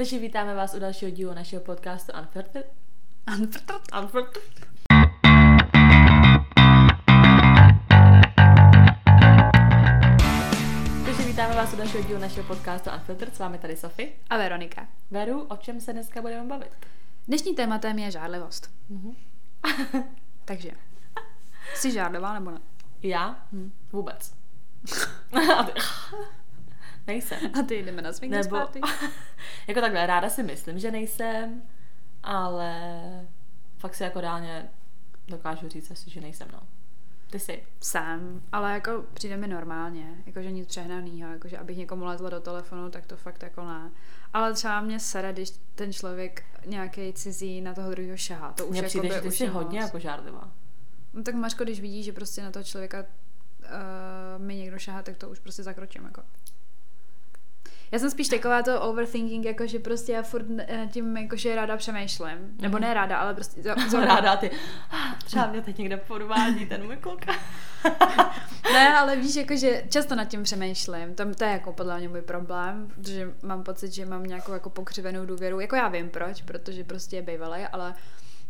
Takže vítáme vás u dalšího dílu našeho podcastu Unfiltered. Unfiltered. Unfiltered. Takže vítáme vás u dalšího dílu našeho podcastu Unfiltered. S vámi tady Sofie. A Veronika. Veru, o čem se dneska budeme bavit? Dnešní tématem je žádlivost. Mhm. Takže, jsi žádlivá nebo ne? Já? Hm. Vůbec. Nejsem. A ty jdeme na swingers Nebo, party? jako takhle, ráda si myslím, že nejsem, ale fakt si jako reálně dokážu říct asi, že nejsem, no. Ty jsi. Jsem, ale jako přijde mi normálně, jakože nic přehnanýho, jakože abych někomu lezla do telefonu, tak to fakt jako ne. Ale třeba mě sere, když ten člověk nějaký cizí na toho druhého šahá. To už Mně přijde, že ty už jsi je hodně jako žárlivá. No tak Mařko, když vidí, že prostě na toho člověka uh, mi někdo šahá, tak to už prostě zakročím, jako. Já jsem spíš taková to overthinking, jako že prostě já furt eh, tím jakože ráda přemýšlím. Nebo Mhm. ne ráda, ale prostě za, Co ráda ty. "Ah, Třeba mě teď někde podvádí ten můj kluka. Ne, ale víš, jakože často nad tím přemýšlím. To, to je jako podle mě můj problém, protože mám pocit, že mám nějakou jako pokřivenou důvěru. Jako já vím proč, protože prostě je bývalý, ale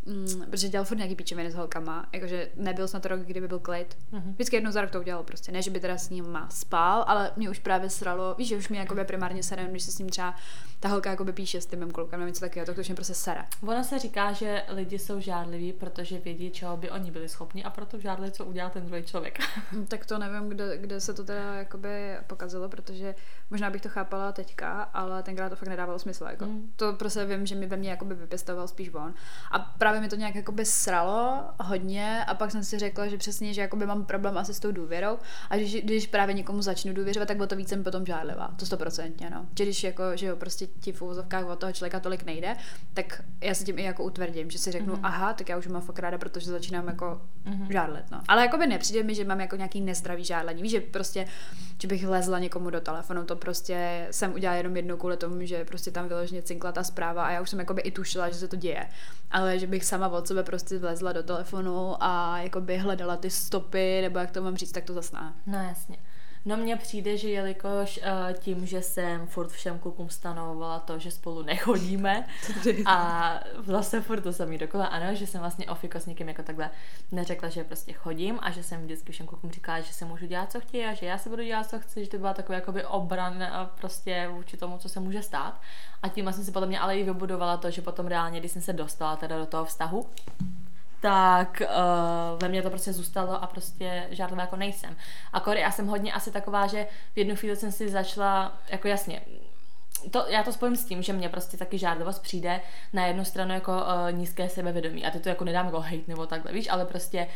mm, protože dělal furt nějaký píčeviny s holkama. Jakože nebyl snad rok, kdyby byl klid. Mhm. Vždycky jednou za rok to udělal prostě. Ne, že by teda s ním spal, ale mě už právě sralo. Víš, že už mě jakoby primárně sere, když se s ním třeba ta holka jakoby píše s tím mým klukem nebo něco takového, tak to už mě prostě sere. Ono se říká, že lidi jsou žádliví, protože vědí, čeho by oni byli schopni a proto žádli, co udělal ten druhý člověk. Hm, Tak to nevím, kde, kde se to teda jakoby pokazilo, protože možná bych to chápala teďka, ale tenkrát to fakt nedávalo smysl. Jako. Mm. To prostě vím, že mi ve mně jakoby vypěstoval spíš on. A právě mi to nějak jakoby sralo hodně a pak jsem si řekla, že přesně, že jakoby mám problém asi s tou důvěrou a že když právě někomu začnu důvěřovat, tak o to víc jsem potom žádlivá. To stoprocentně, no. Že když jako, že jo, prostě ti v úvozovkách od toho člověka tolik nejde, tak já se tím i jako utvrdím, že si řeknu, Mhm. aha, tak já už mám fakt ráda, protože začínám jako Mhm. žádlit, no. Ale jako by nepřijde mi, že mám jako nějaký nezdravý žádlení. Víš, že prostě, že bych lezla někomu do telefonu, to prostě jsem udělala jenom jednou kvůli tomu, že prostě tam vyloženě cinkla ta zpráva a já už jsem jakoby i tušila, že se to děje. Ale že bych sama od sebe prostě vlezla do telefonu a jakoby hledala ty stopy, nebo jak to mám říct, tak to zase ne. No jasně. No mně přijde, že jelikož uh, tím, že jsem furt všem klukům stanovovala to, že spolu nechodíme a zase furt to samý dokola, ano, že jsem vlastně ofiko s někým jako takhle neřekla, že prostě chodím a že jsem vždycky všem klukům říkala, že se můžu dělat, co chtějí a že já se budu dělat, co chci, že to byla taková jakoby obran a prostě vůči tomu, co se může stát. A tím jsem si potom mě ale i vybudovala to, že potom reálně, když jsem se dostala teda do toho vztahu, tak uh, ve mně to prostě zůstalo a prostě žádná jako nejsem. A Kory, já jsem hodně asi taková, že v jednu chvíli jsem si začala, jako jasně, to, já to spojím s tím, že mě prostě taky žádlivost přijde na jednu stranu jako uh, nízké sebevědomí. A ty to jako nedám jako hate nebo takhle, víš, ale prostě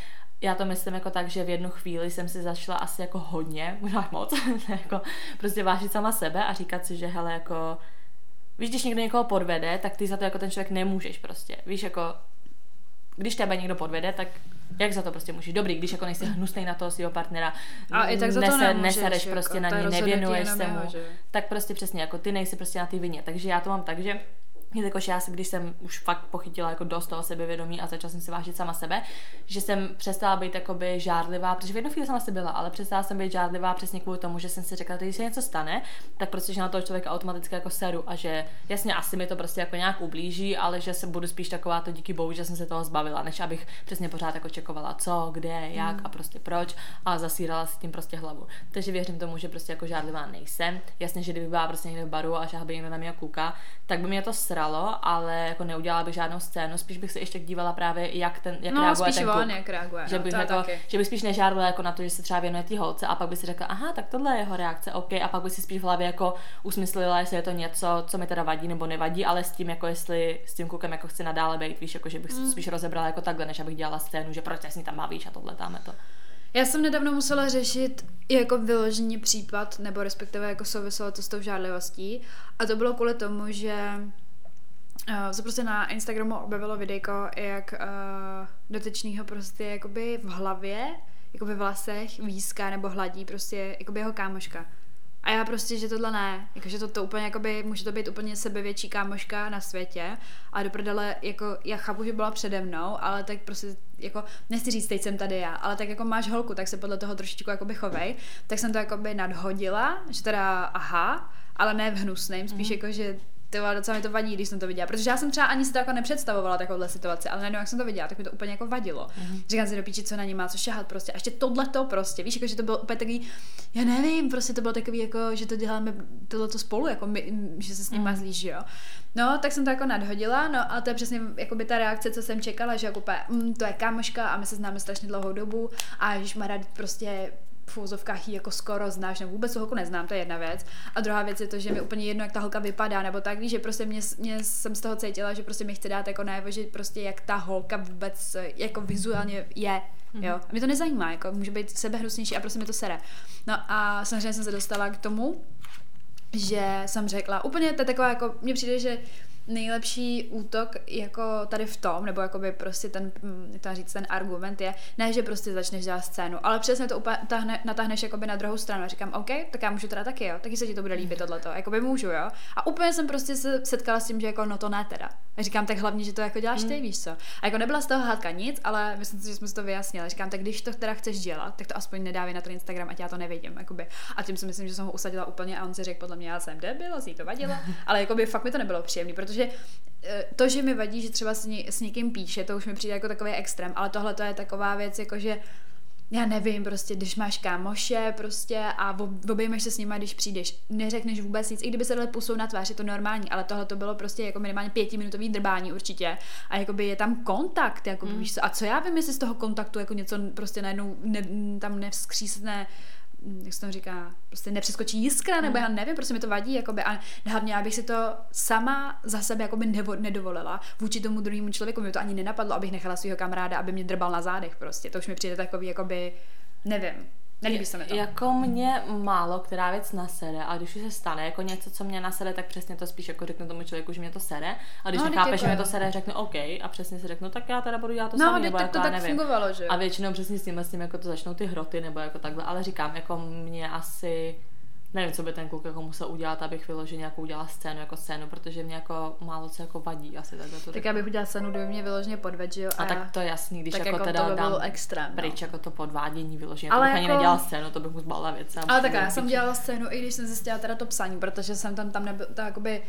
já to myslím jako tak, že v jednu chvíli jsem si začala asi jako hodně, možná moc, jako prostě vážit sama sebe a říkat si, že hele jako Víš, když někdo někoho podvede, tak ty za to jako ten člověk nemůžeš prostě. Víš, jako když tebe někdo podvede, tak jak za to prostě můžeš? Dobrý, když jako nejsi hnusný na toho svého partnera, A i tak za to nese, nemůžeš, nesereš jako, prostě na něj, rozhodnutí nevěnuješ se mu, že tak prostě přesně, jako ty nejsi prostě na té vině. Takže já to mám tak, že Jelikož já si, když jsem už fakt pochytila jako dost toho sebevědomí a začala jsem si vážit sama sebe, že jsem přestala být jakoby žádlivá, protože v jednu chvíli jsem asi byla, ale přestala jsem být žádlivá přesně kvůli tomu, že jsem si řekla, že když se něco stane, tak prostě že na toho člověka automaticky jako seru a že jasně asi mi to prostě jako nějak ublíží, ale že se budu spíš taková to díky bohu, že jsem se toho zbavila, než abych přesně pořád jako čekovala, co, kde, jak a prostě proč a zasírala si tím prostě hlavu. Takže věřím tomu, že prostě jako žádlivá nejsem. Jasně, že kdyby byla prostě někde v baru a šahal by někdo na mě kluka, tak by mě to sralo, ale jako neudělala bych žádnou scénu, spíš bych se ještě dívala právě, jak ten, jak no, reaguje spíš ten on, jak reaguje. Že no, bych, to jako, taky. že bych spíš nežádala jako na to, že se třeba věnuje té holce a pak by si řekla, aha, tak tohle je jeho reakce, OK, a pak by si spíš v hlavě jako usmyslila, jestli je to něco, co mi teda vadí nebo nevadí, ale s tím, jako jestli s tím klukem jako chci nadále být, víš, jako že bych mm. spíš rozebrala jako takhle, než abych dělala scénu, že proč se s ní tam bavíš a tohle dáme to. Já jsem nedávno musela řešit jako vyložený případ, nebo respektive jako souviselo to s tou žádlivostí. A to bylo kvůli tomu, že uh, se prostě na Instagramu objevilo videjko, jak uh, dotyčnýho prostě jakoby v hlavě, jako ve vlasech výská nebo hladí prostě jakoby jeho kámoška. A já prostě, že tohle ne, jakože to, to úplně, jakoby, může to být úplně sebevětší kámoška na světě a do prdele, jako, já chápu, že byla přede mnou, ale tak prostě, jako, nechci říct, teď jsem tady já, ale tak jako máš holku, tak se podle toho trošičku jakoby chovej, tak jsem to jakoby nadhodila, že teda aha, ale ne v hnusném, spíš mm. jako, že ty docela mi to vadí, když jsem to viděla. Protože já jsem třeba ani si to jako nepředstavovala takovouhle situaci, ale najednou, jak jsem to viděla, tak mi to úplně jako vadilo. Mm-hmm. Říkám si do píči, co na ní má, co šahat prostě. A ještě tohle to prostě, víš, jako, že to bylo úplně takový, já nevím, prostě to bylo takový, jako, že to děláme tohle to spolu, jako my, že se s ním mm. mazlíš, jo. No, tak jsem to jako nadhodila, no a to je přesně jako by ta reakce, co jsem čekala, že jako úplně, mm, to je kámoška a my se známe strašně dlouhou dobu a když má rád prostě v úzovkách jako skoro znáš, nebo vůbec tu holku neznám, to je jedna věc. A druhá věc je to, že mi úplně jedno, jak ta holka vypadá, nebo tak, víš, že prostě mě, mě jsem z toho cítila, že prostě mi chce dát jako najevo, že prostě jak ta holka vůbec jako vizuálně je, mm-hmm. jo. A mě to nezajímá, jako může být sebehnusnější a prostě mi to sere. No a samozřejmě jsem se dostala k tomu, že jsem řekla, úplně to je taková jako, mně přijde, že nejlepší útok jako tady v tom, nebo jakoby prostě ten, mm, to říct, ten argument je, ne, že prostě začneš dělat scénu, ale přesně to úplně tahne, natáhneš jakoby na druhou stranu a říkám, OK, tak já můžu teda taky, jo, taky se ti to bude líbit tohleto, jakoby můžu, jo. A úplně jsem prostě se setkala s tím, že jako no to ne teda. A říkám, tak hlavně, že to jako děláš ty, mm. víš co. A jako nebyla z toho hádka nic, ale myslím si, že jsme si to vyjasnili. Říkám, tak když to teda chceš dělat, tak to aspoň nedávej na ten Instagram, ať já to nevidím. Jakoby. A tím si myslím, že jsem ho usadila úplně a on si řekl, podle mě já jsem debil, asi to vadilo, ale jakoby fakt mi to nebylo příjemné, protože eh, to, že mi vadí, že třeba s, ně, s někým píše, to už mi přijde jako takový extrém, ale tohle to je taková věc, jako že já nevím, prostě, když máš kámoše prostě a obejmeš se s nimi, když přijdeš, neřekneš vůbec nic, i kdyby se dali pusou na tvář, je to normální, ale tohle to bylo prostě jako minimálně pětiminutový drbání určitě a jakoby je tam kontakt, jako mm. víš co, a co já vím, jestli z toho kontaktu jako něco prostě najednou ne, tam nevzkřísne jak se tam říká, prostě nepřeskočí jiskra, nebo já nevím, prostě mi to vadí, jakoby, a hlavně já bych si to sama za sebe jakoby nevo, nedovolila vůči tomu druhému člověku, mi to ani nenapadlo, abych nechala svého kamaráda, aby mě drbal na zádech prostě, to už mi přijde takový, jakoby, nevím, Nelíbí se mi to. Jako mě málo která věc nasere, a když už se stane jako něco, co mě nasere, tak přesně to spíš jako řeknu tomu člověku, že mě to sere. A když no, nechápe, že mě to sere, řeknu OK a přesně si řeknu, tak já teda budu dělat to no, samý, nebo jako, to tak nevím. fungovalo, že? A většinou přesně s tím, s tím jako to začnou ty hroty nebo jako takhle, ale říkám, jako mě asi nevím, co by ten kluk jako musel udělat, abych vyloženě nějakou udělala scénu jako scénu, protože mě jako málo co jako vadí asi takhle to. Tak já bych udělala scénu, kdyby mě vyloženě podved, jo? A, a tak to je jasný, když tak jako, jako teda to by dám extrém, no. pryč jako to podvádění vyloženě, ale to bych jako... ani nedělala scénu, to bych mu zbalila věc. Ale tak já jsem dělala scénu, i když jsem zjistila teda to psaní, protože jsem tam, tam nebyl, tak jakoby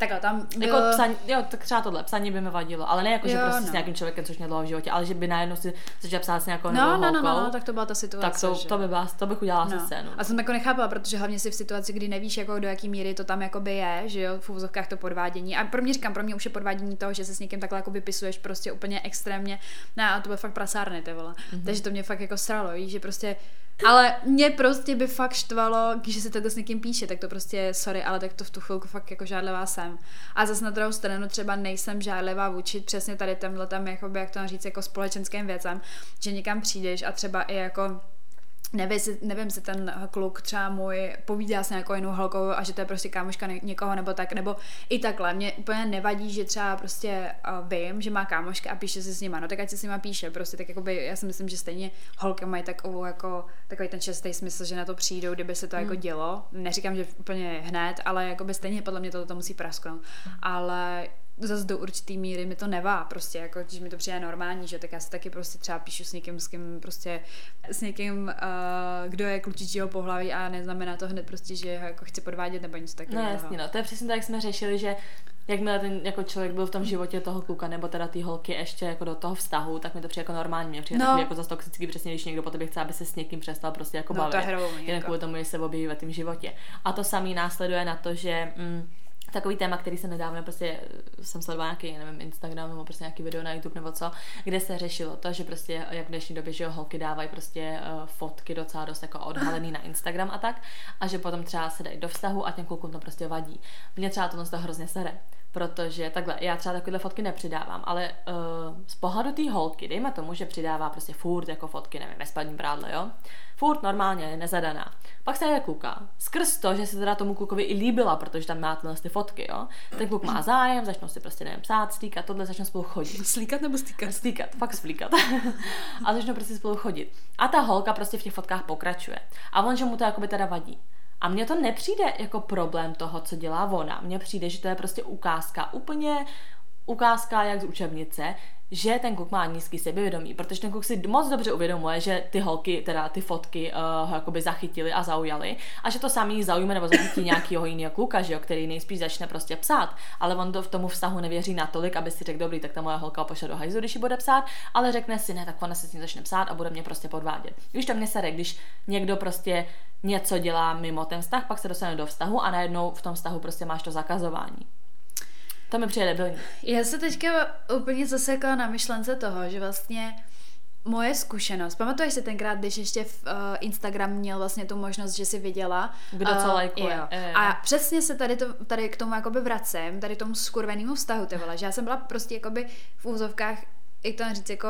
Takhle, tam byl... Jako psaní, jo, tak třeba tohle, psaní by mi vadilo, ale ne jako, jo, že prostě no. s nějakým člověkem, což mě dlouho v životě, ale že by najednou si začala psát s nějakou no, no, no, no, no, tak to byla ta situace. Tak to, že? to by byla, to bych udělala no. scénu. A jsem jako nechápala, protože hlavně si v situaci, kdy nevíš, jako do jaký míry to tam jakoby je, že jo, v úvozovkách to podvádění. A pro mě říkám, pro mě už je podvádění toho, že se s někým takhle jako vypisuješ prostě úplně extrémně. Ne, a to bylo fakt prasárny, ty vole. Mm-hmm. Takže to mě fakt jako sralo, že prostě ale mě prostě by fakt štvalo, když se to s někým píše, tak to prostě, sorry, ale tak to v tu chvilku fakt jako žádlivá jsem. A zase na druhou stranu třeba nejsem žádlivá vůči přesně tady těmhle tam, jak to říct, jako společenským věcem, že někam přijdeš a třeba i jako nevím, nevím, jestli ten kluk třeba můj povídá s nějakou jinou holkou a že to je prostě kámoška někoho nebo tak, nebo i takhle. Mě úplně nevadí, že třeba prostě uh, vím, že má kámoška a píše se s nima, no tak ať se s nima píše, prostě tak jakoby, já si myslím, že stejně holky mají takovou jako, takový ten častý smysl, že na to přijdou, kdyby se to jako hmm. jako dělo. Neříkám, že úplně hned, ale jakoby stejně podle mě to, to musí prasknout. Ale zase do určitý míry mi to nevá, prostě, jako, když mi to přijde normální, že tak já se taky prostě třeba píšu s někým, s kým prostě, s někým, uh, kdo je klučičího pohlaví a neznamená to hned prostě, že jako chci podvádět nebo něco takového. No jasně, no, to je přesně tak, jak jsme řešili, že jakmile ten jako člověk byl v tom životě toho kluka nebo teda ty holky ještě jako do toho vztahu, tak mi to přijde jako normální. Mě přijde no. jako za toxický, přesně když někdo po tobě chce, aby se s někým přestal prostě jako no, bavit. Jen jako. kvůli tomu, že se objeví ve tom životě. A to samý následuje na to, že mm, takový téma, který se nedávno prostě jsem sledovala nějaký, nevím, Instagram nebo prostě nějaký video na YouTube nebo co, kde se řešilo to, že prostě jak v dnešní době, že holky dávají prostě uh, fotky docela dost jako odhalený na Instagram a tak a že potom třeba se dají do vztahu a těm klukům to prostě vadí. Mně třeba to hrozně sere protože takhle, já třeba takovéhle fotky nepřidávám, ale uh, z pohledu té holky, dejme tomu, že přidává prostě furt jako fotky, nevím, ve spadním prádle, jo, furt normálně, nezadaná. Pak se je kluka. Skrz to, že se teda tomu klukovi i líbila, protože tam má tyhle ty fotky, jo. Ten kluk má zájem, začnou si prostě, nevím, psát, stýkat, tohle začnou spolu chodit. Slíkat nebo stýkat? Stýkat, fakt svlíkat. a začnou prostě spolu chodit. A ta holka prostě v těch fotkách pokračuje. A on, že mu to jakoby teda vadí. A mně to nepřijde jako problém toho, co dělá ona. Mně přijde, že to je prostě ukázka úplně ukázka jak z učebnice, že ten kluk má nízký sebevědomí, protože ten kluk si moc dobře uvědomuje, že ty holky, teda ty fotky uh, ho jakoby zachytili a zaujaly a že to samý zaujme nebo zachytí nějakého jiného kluka, že jo, který nejspíš začne prostě psát, ale on to v tomu vztahu nevěří natolik, aby si řekl, dobrý, tak ta moje holka pošle do hajzu, když ji bude psát, ale řekne si, ne, tak ona si s tím začne psát a bude mě prostě podvádět. Když to mě sere, když někdo prostě něco dělá mimo ten vztah, pak se dostane do vztahu a najednou v tom vztahu prostě máš to zakazování. To mi přijde debilní. Já se teďka úplně zasekla na myšlence toho, že vlastně moje zkušenost. Pamatuješ si tenkrát, když ještě v uh, Instagram měl vlastně tu možnost, že si viděla. Kdo co uh, lajkuje. Jo. Je. A přesně se tady, to, tady k tomu jakoby vracím, tady tomu skurvenému vztahu, ty vole, že já jsem byla prostě jakoby v úzovkách jak to říct, jako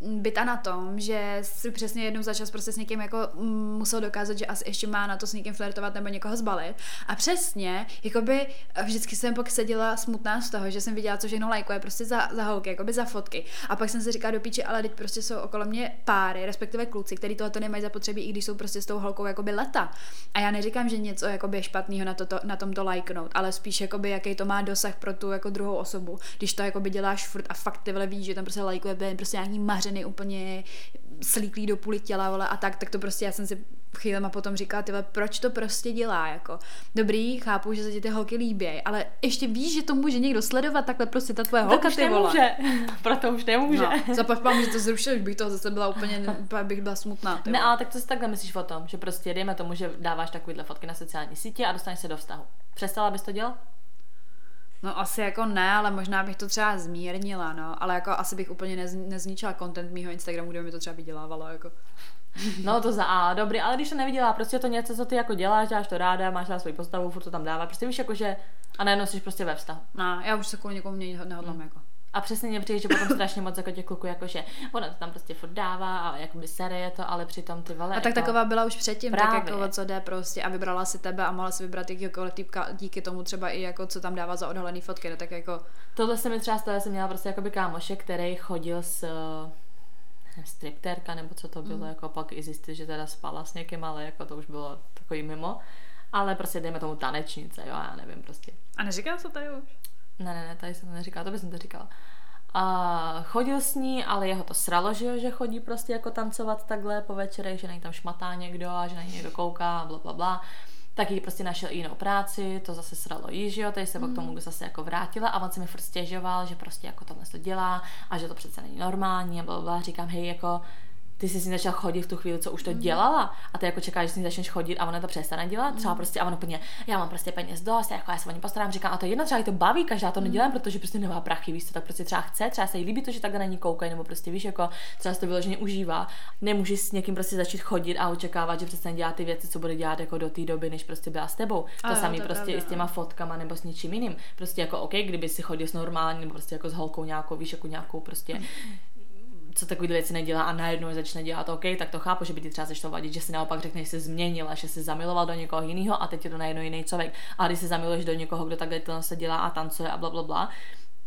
byta na tom, že si přesně jednou za čas prostě s někým jako mm, musel dokázat, že asi ještě má na to s někým flirtovat nebo někoho zbalit. A přesně, jakoby vždycky jsem pak seděla smutná z toho, že jsem viděla, co všechno lajkuje prostě za, za holky, jakoby za fotky. A pak jsem si říkala do píči, ale teď prostě jsou okolo mě páry, respektive kluci, kteří tohle nemají zapotřebí, i když jsou prostě s tou holkou jakoby leta. A já neříkám, že něco jakoby je špatného na, toto, na tomto lajknout, ale spíš jakoby, jaký to má dosah pro tu jako druhou osobu. Když to jakoby děláš furt a fakt ty víš, že tam prostě lajkuje ben, prostě nějaký mařeny úplně slíklý do půli těla vole, a tak, tak to prostě já jsem si chvílema potom říkala, tyhle, proč to prostě dělá, jako. Dobrý, chápu, že se ti ty holky líbí, ale ještě víš, že to může někdo sledovat, takhle prostě ta tvoje holka, ty vole. Proto už nemůže. No, pám, že to zrušil, bych to zase byla úplně, bych byla smutná. Ne, ale tak co si takhle myslíš o tom, že prostě dejme tomu, že dáváš takovýhle fotky na sociální sítě a dostaneš se do vztahu. Přestala bys to dělat? No asi jako ne, ale možná bych to třeba zmírnila, no. Ale jako asi bych úplně nez, nezničila content mýho Instagramu, kde mi to třeba vydělávalo, jako. No to za A, dobrý, ale když to nevydělá, prostě to něco, co ty jako děláš, děláš to ráda, máš na svoji postavu, furt to tam dává, prostě víš jako, že a najednou jsi prostě ve vztahu. No, já už se kvůli někomu nehodlám, hmm. jako. A přesně mě přijde, že potom strašně moc jako těch kluků, jakože ona to tam prostě furt dává a jakoby sere je to, ale přitom ty vole. A tak jako... taková byla už předtím, Právě. tak jako co jde prostě a vybrala si tebe a mohla si vybrat jakýkoliv typka díky tomu třeba i jako co tam dává za odhalený fotky, no tak jako. Tohle se mi třeba stalo, jsem měla prostě jakoby kámoše, který chodil s stripterka nebo co to bylo, mm. jako pak i zjistil, že teda spala s někým, ale jako to už bylo takový mimo. Ale prostě dejme tomu tanečnice, jo, já nevím prostě. A neříkal to tady už? Ne, ne, ne, tady jsem to neříkala, to bych to říkala. A chodil s ní, ale jeho to sralo, že jo, že chodí prostě jako tancovat takhle po večerech, že na ní tam šmatá někdo a že na ní někdo kouká a bla, bla, bla. Tak jí prostě našel jinou práci, to zase sralo jí, že jo, tady se mm. k tomu zase jako vrátila a on se mi furt stěžoval, že prostě jako tohle to dělá a že to přece není normální a bla, bla, říkám, hej, jako ty jsi s ní začal chodit v tu chvíli, co už to mhm. dělala a ty jako čekáš, že s ní začneš chodit a ona to přestane dělat, třeba mhm. prostě a ona úplně, já mám prostě peněz dost, jako já se o ní postarám, říkám, a to jedno třeba to baví, každá to mhm. nedělám, protože prostě nemá prachy, víš, to tak prostě třeba chce, třeba se jí líbí to, že takhle na ní koukají, nebo prostě víš, jako třeba se to vyloženě užívá. Nemůžeš s někým prostě začít chodit a očekávat, že přestane dělat ty věci, co bude dělat jako do té doby, než prostě byla s tebou. To a samý to prostě pravda, i s těma no. fotkama nebo s něčím jiným. Prostě jako OK, kdyby si chodil s normální nebo prostě jako s holkou nějakou, víš, jako nějakou prostě co takovýhle věci nedělá a najednou je začne dělat, OK, tak to chápu, že by ti třeba to vadit, že si naopak řekneš, že jsi změnila, že jsi zamiloval do někoho jiného a teď je to najednou jiný člověk. A když se zamiluješ do někoho, kdo takhle to se dělá a tancuje a bla, bla, bla,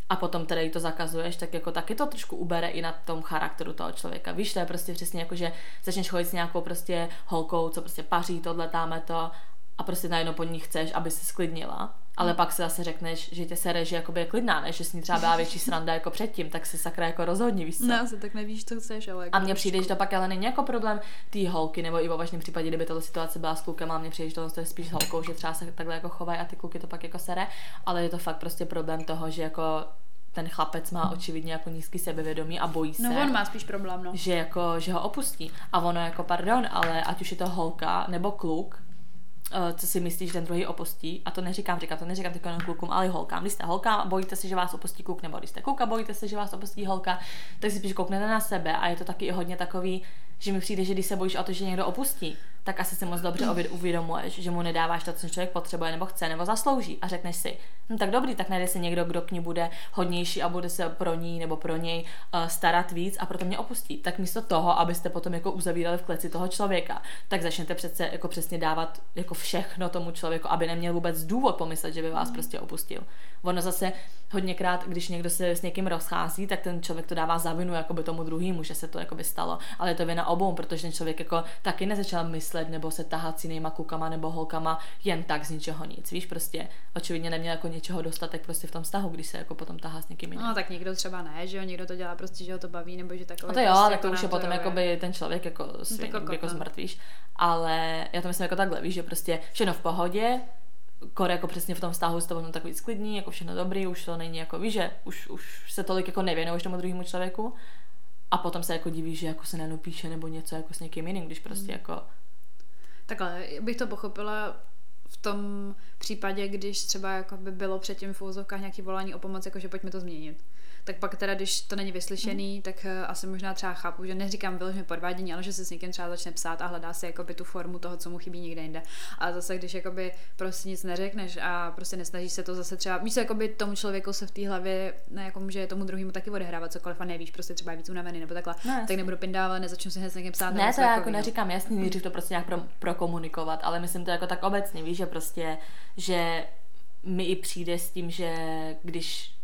a potom tedy to zakazuješ, tak jako taky to trošku ubere i na tom charakteru toho člověka. Víš, to je prostě přesně jako, že začneš chodit s nějakou prostě holkou, co prostě paří tohle, táme to a prostě najednou po ní chceš, aby se sklidnila ale hmm. pak si zase řekneš, že tě sere, že jakoby je klidná, ne? že s ní třeba byla větší sranda jako předtím, tak si sakra jako rozhodni, víš co? No, se tak nevíš, co chceš, ale jako A mně přijde, že to pak ale není jako problém té holky, nebo i v vašem případě, kdyby tato situace byla s klukem, a mně přijde, že to je spíš s holkou, že třeba se takhle jako chovají a ty kluky to pak jako sere, ale je to fakt prostě problém toho, že jako ten chlapec má očividně jako nízký sebevědomí a bojí no, se. No on má spíš problém, no. Že jako, že ho opustí. A ono jako, pardon, ale ať už je to holka nebo kluk, co si myslíš, že ten druhý opustí. A to neříkám, říkám, to neříkám tylko jenom klukům, ale holkám. Když jste holka, bojíte se, že vás opustí kluk, nebo když jste kluka, bojíte se, že vás opustí holka, tak si spíš kouknete na sebe a je to taky hodně takový, že mi přijde, že když se bojíš o to, že někdo opustí, tak asi si moc dobře uvědomuješ, že mu nedáváš to, co člověk potřebuje nebo chce nebo zaslouží a řekneš si, no tak dobrý, tak najde si někdo, kdo k ní bude hodnější a bude se pro ní nebo pro něj uh, starat víc a proto mě opustí. Tak místo toho, abyste potom jako uzavírali v kleci toho člověka, tak začnete přece jako přesně dávat jako všechno tomu člověku, aby neměl vůbec důvod pomyslet, že by vás mm. prostě opustil. Ono zase hodněkrát, když někdo se s někým rozchází, tak ten člověk to dává za vinu jakoby tomu druhému, že se to jakoby stalo. Ale je to vina obou, protože ten člověk jako taky nezačal myslet nebo se tahat s jinýma klukama nebo holkama jen tak z ničeho nic. Víš, prostě očividně neměl jako něčeho dostatek prostě v tom vztahu, když se jako potom tahá s někým jiným. No tak někdo třeba ne, že jo, někdo to dělá prostě, že ho to baví, nebo že takové. No to jo, prostě ale jako to už je potom názorově. jakoby ten člověk jako, svin, jako jako kokot. zmrt, víš. Ale já to myslím jako takhle, víš, že prostě všechno v pohodě, kor jako přesně v tom vztahu s tobou takový sklidný, jako všechno dobrý, už to není jako, víš, že už, už se tolik jako nevěnuješ tomu druhému člověku a potom se jako divíš, že jako se nenu píše nebo něco jako s někým jiným, když prostě jako Takhle, bych to pochopila v tom případě, když třeba jako by bylo předtím v úzovkách nějaký volání o pomoc, jako že pojďme to změnit. Tak pak teda, když to není vyslyšený, mm. tak eh, asi možná třeba chápu, že neříkám vyloženě podvádění, ale že se s někým třeba začne psát a hledá si jakoby tu formu toho, co mu chybí někde jinde. A zase, když jakoby prostě nic neřekneš a prostě nesnažíš se to zase třeba, víš, jakoby tomu člověku se v té hlavě, ne, jako může tomu druhému taky odehrávat cokoliv a nevíš, prostě třeba je víc unavený nebo takhle, No, tak nebudu pindávat, nezačnu si hned s někým psát. Ne, to já jako neříkám, jasně, nejdřív to prostě nějak pro, prokomunikovat, ale myslím to jako tak obecně, víš, že prostě, že mi i přijde s tím, že když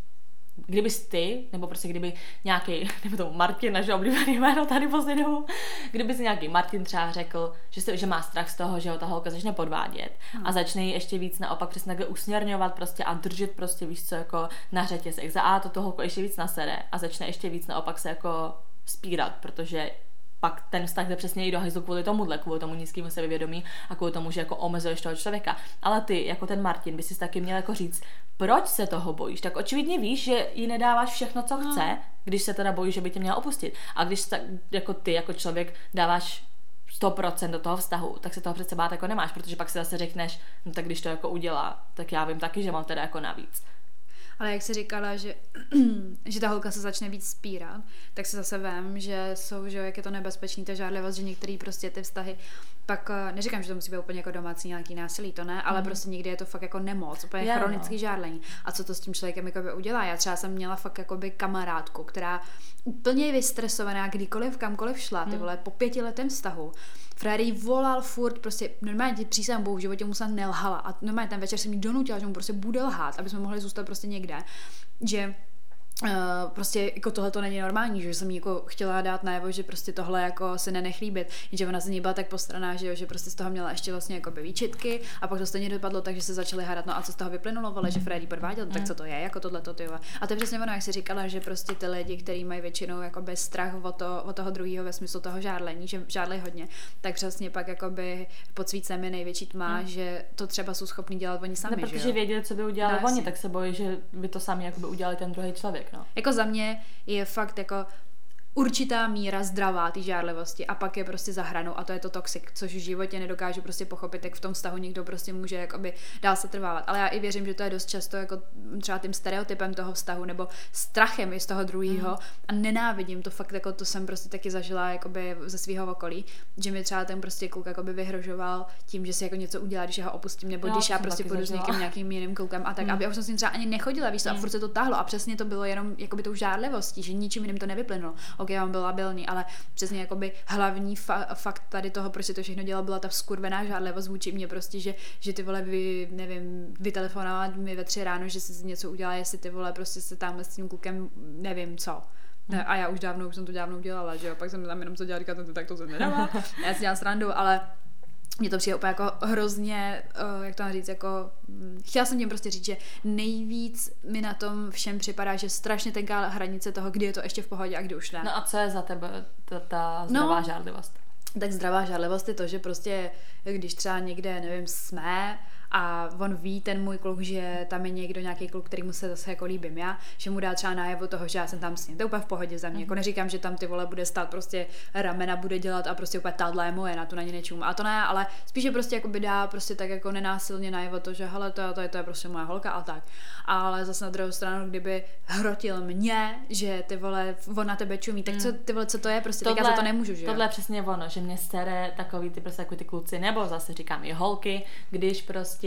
kdybys ty, nebo prostě kdyby nějaký, nebo to Martin, naše oblíbené jméno tady poslední dobou, kdyby si nějaký Martin třeba řekl, že, se, že má strach z toho, že ho ta holka začne podvádět Hmm. a začne ji ještě víc naopak přesně takhle usměrňovat prostě a držet prostě, víš co, jako na řetězech. Za A to toho holku ještě víc nasere a začne ještě víc naopak se jako spírat, protože pak ten vztah jde přesně i do hajzlu kvůli tomuhle, kvůli tomu nízkému sebevědomí a kvůli tomu, že jako omezuješ toho člověka. Ale ty, jako ten Martin, by si taky měl jako říct, proč se toho bojíš? Tak očividně víš, že jí nedáváš všechno, co chce, když se teda bojíš, že by tě měla opustit. A když tak, jako ty, jako člověk, dáváš 100% do toho vztahu, tak se toho přece bát jako nemáš, protože pak si zase řekneš, no tak když to jako udělá, tak já vím taky, že mám teda jako navíc. Ale jak jsi říkala, že, že ta holka se začne víc spírat, tak si zase vím, že jsou, že jak je to nebezpečný, ta žádlivost, že některý prostě ty vztahy, pak eh, neříkám, že to musí být úplně jako domácí nějaký násilí, to ne, ale Mhm. prostě někdy je to fakt jako nemoc, úplně Je, no. chronický žádlení. A co to s tím člověkem jakoby udělá? Já třeba jsem měla fakt jakoby kamarádku, která úplně vystresovaná, kdykoliv, kamkoliv šla, Mhm. ty vole, po pětiletém vztahu, Fréry jí volal furt, prostě normálně ti přísám bohu, v životě mu snad nelhala a normálně ten večer jsem jí donutila, že mu prostě bude lhát, aby jsme mohli zůstat prostě někde, že Uh, prostě jako tohle to není normální, že jsem jí jako chtěla dát najevo, že prostě tohle jako se nenech líbit, jenže ona z ní byla tak postraná, že jo, že prostě z toho měla ještě vlastně jako výčitky a pak to stejně dopadlo tak, že se začaly hádat, no a co z toho vyplynulo, vole, že Freddy podváděl, no tak co to je, jako tohle to ty vole. A to je přesně ono, jak si říkala, že prostě ty lidi, kteří mají většinou jako bez strach o, to, o toho druhého ve smyslu toho žádlení, že žádlej hodně, tak přesně pak jakoby pod svícem je největší tma, Hmm. že to třeba jsou schopni dělat oni sami, Ne, že protože jo? věděli, co by udělali No, oni, jasně. tak se bojí, že by to sami jakoby udělali ten druhý člověk, no. Jako za mě je fakt jako určitá míra zdravá té žárlivosti a pak je prostě za hranou a to je to toxic, což v životě nedokážu prostě pochopit, jak v tom vztahu někdo prostě může jakoby dál se trvávat. Ale já i věřím, že to je dost často jako třeba tím stereotypem toho vztahu nebo strachem i z toho druhého Mhm. a nenávidím to fakt, jako to jsem prostě taky zažila jakoby ze svého okolí, že mi třeba ten prostě kluk jakoby vyhrožoval tím, že si jako něco udělá, když já ho opustím, nebo Jo, když já prostě půjdu s zažila. někým nějakým jiným klukem a tak, Mm. aby já už jsem s ním třeba ani nechodila, víš co, a Mm. furt se to táhlo a přesně to bylo jenom jakoby tou žádlivostí, že ničím jiným to nevyplynulo. Ok, mám byl labilní, ale přesně jakoby hlavní fa- fakt tady toho, proč si to všechno dělal, byla ta skurvená žádlivost vůči mě prostě, že, že ty vole, vy, nevím, vytelefonovala mi ve tři ráno, že si něco udělala, jestli ty vole, prostě se tam s tím klukem, nevím co. Ne, a já už dávno, už jsem to dávno dělala, že jo, pak jsem tam jenom co dělala, říkala, tak to se nedává. já si dělám srandu, ale mně to přijde úplně jako hrozně, uh, jak to mám říct, jako, hm, chtěla jsem tím prostě říct, že nejvíc mi na tom všem připadá, že strašně tenká hranice toho, kdy je to ještě v pohodě a kdy už ne. No a co je za tebe ta, ta zdravá No. žádlivost? Tak zdravá žádlivost je to, že prostě, když třeba někde, nevím, jsme a on ví, ten můj kluk, že tam je někdo, nějaký kluk, který mu se zase jako líbím já, že mu dá třeba najevo toho, že já jsem tam s ním. To je úplně v pohodě za mě. Mhm. Jako neříkám, že tam ty vole bude stát prostě ramena bude dělat a prostě úplně tahle je moje, na tu na ně nečum. A to ne, ale spíše prostě jako by dá prostě tak jako nenásilně najevo to, že hele, to, to, je, to je prostě moje holka a tak. Ale zase na druhou stranu, kdyby hrotil mě, že ty vole, on na tebe čumí, tak co ty vole, co to je, prostě tohle, já za to nemůžu, že jo? Tohle je přesně ono, že mě sere takový ty prostě jako ty kluci, nebo zase říkám i holky, když prostě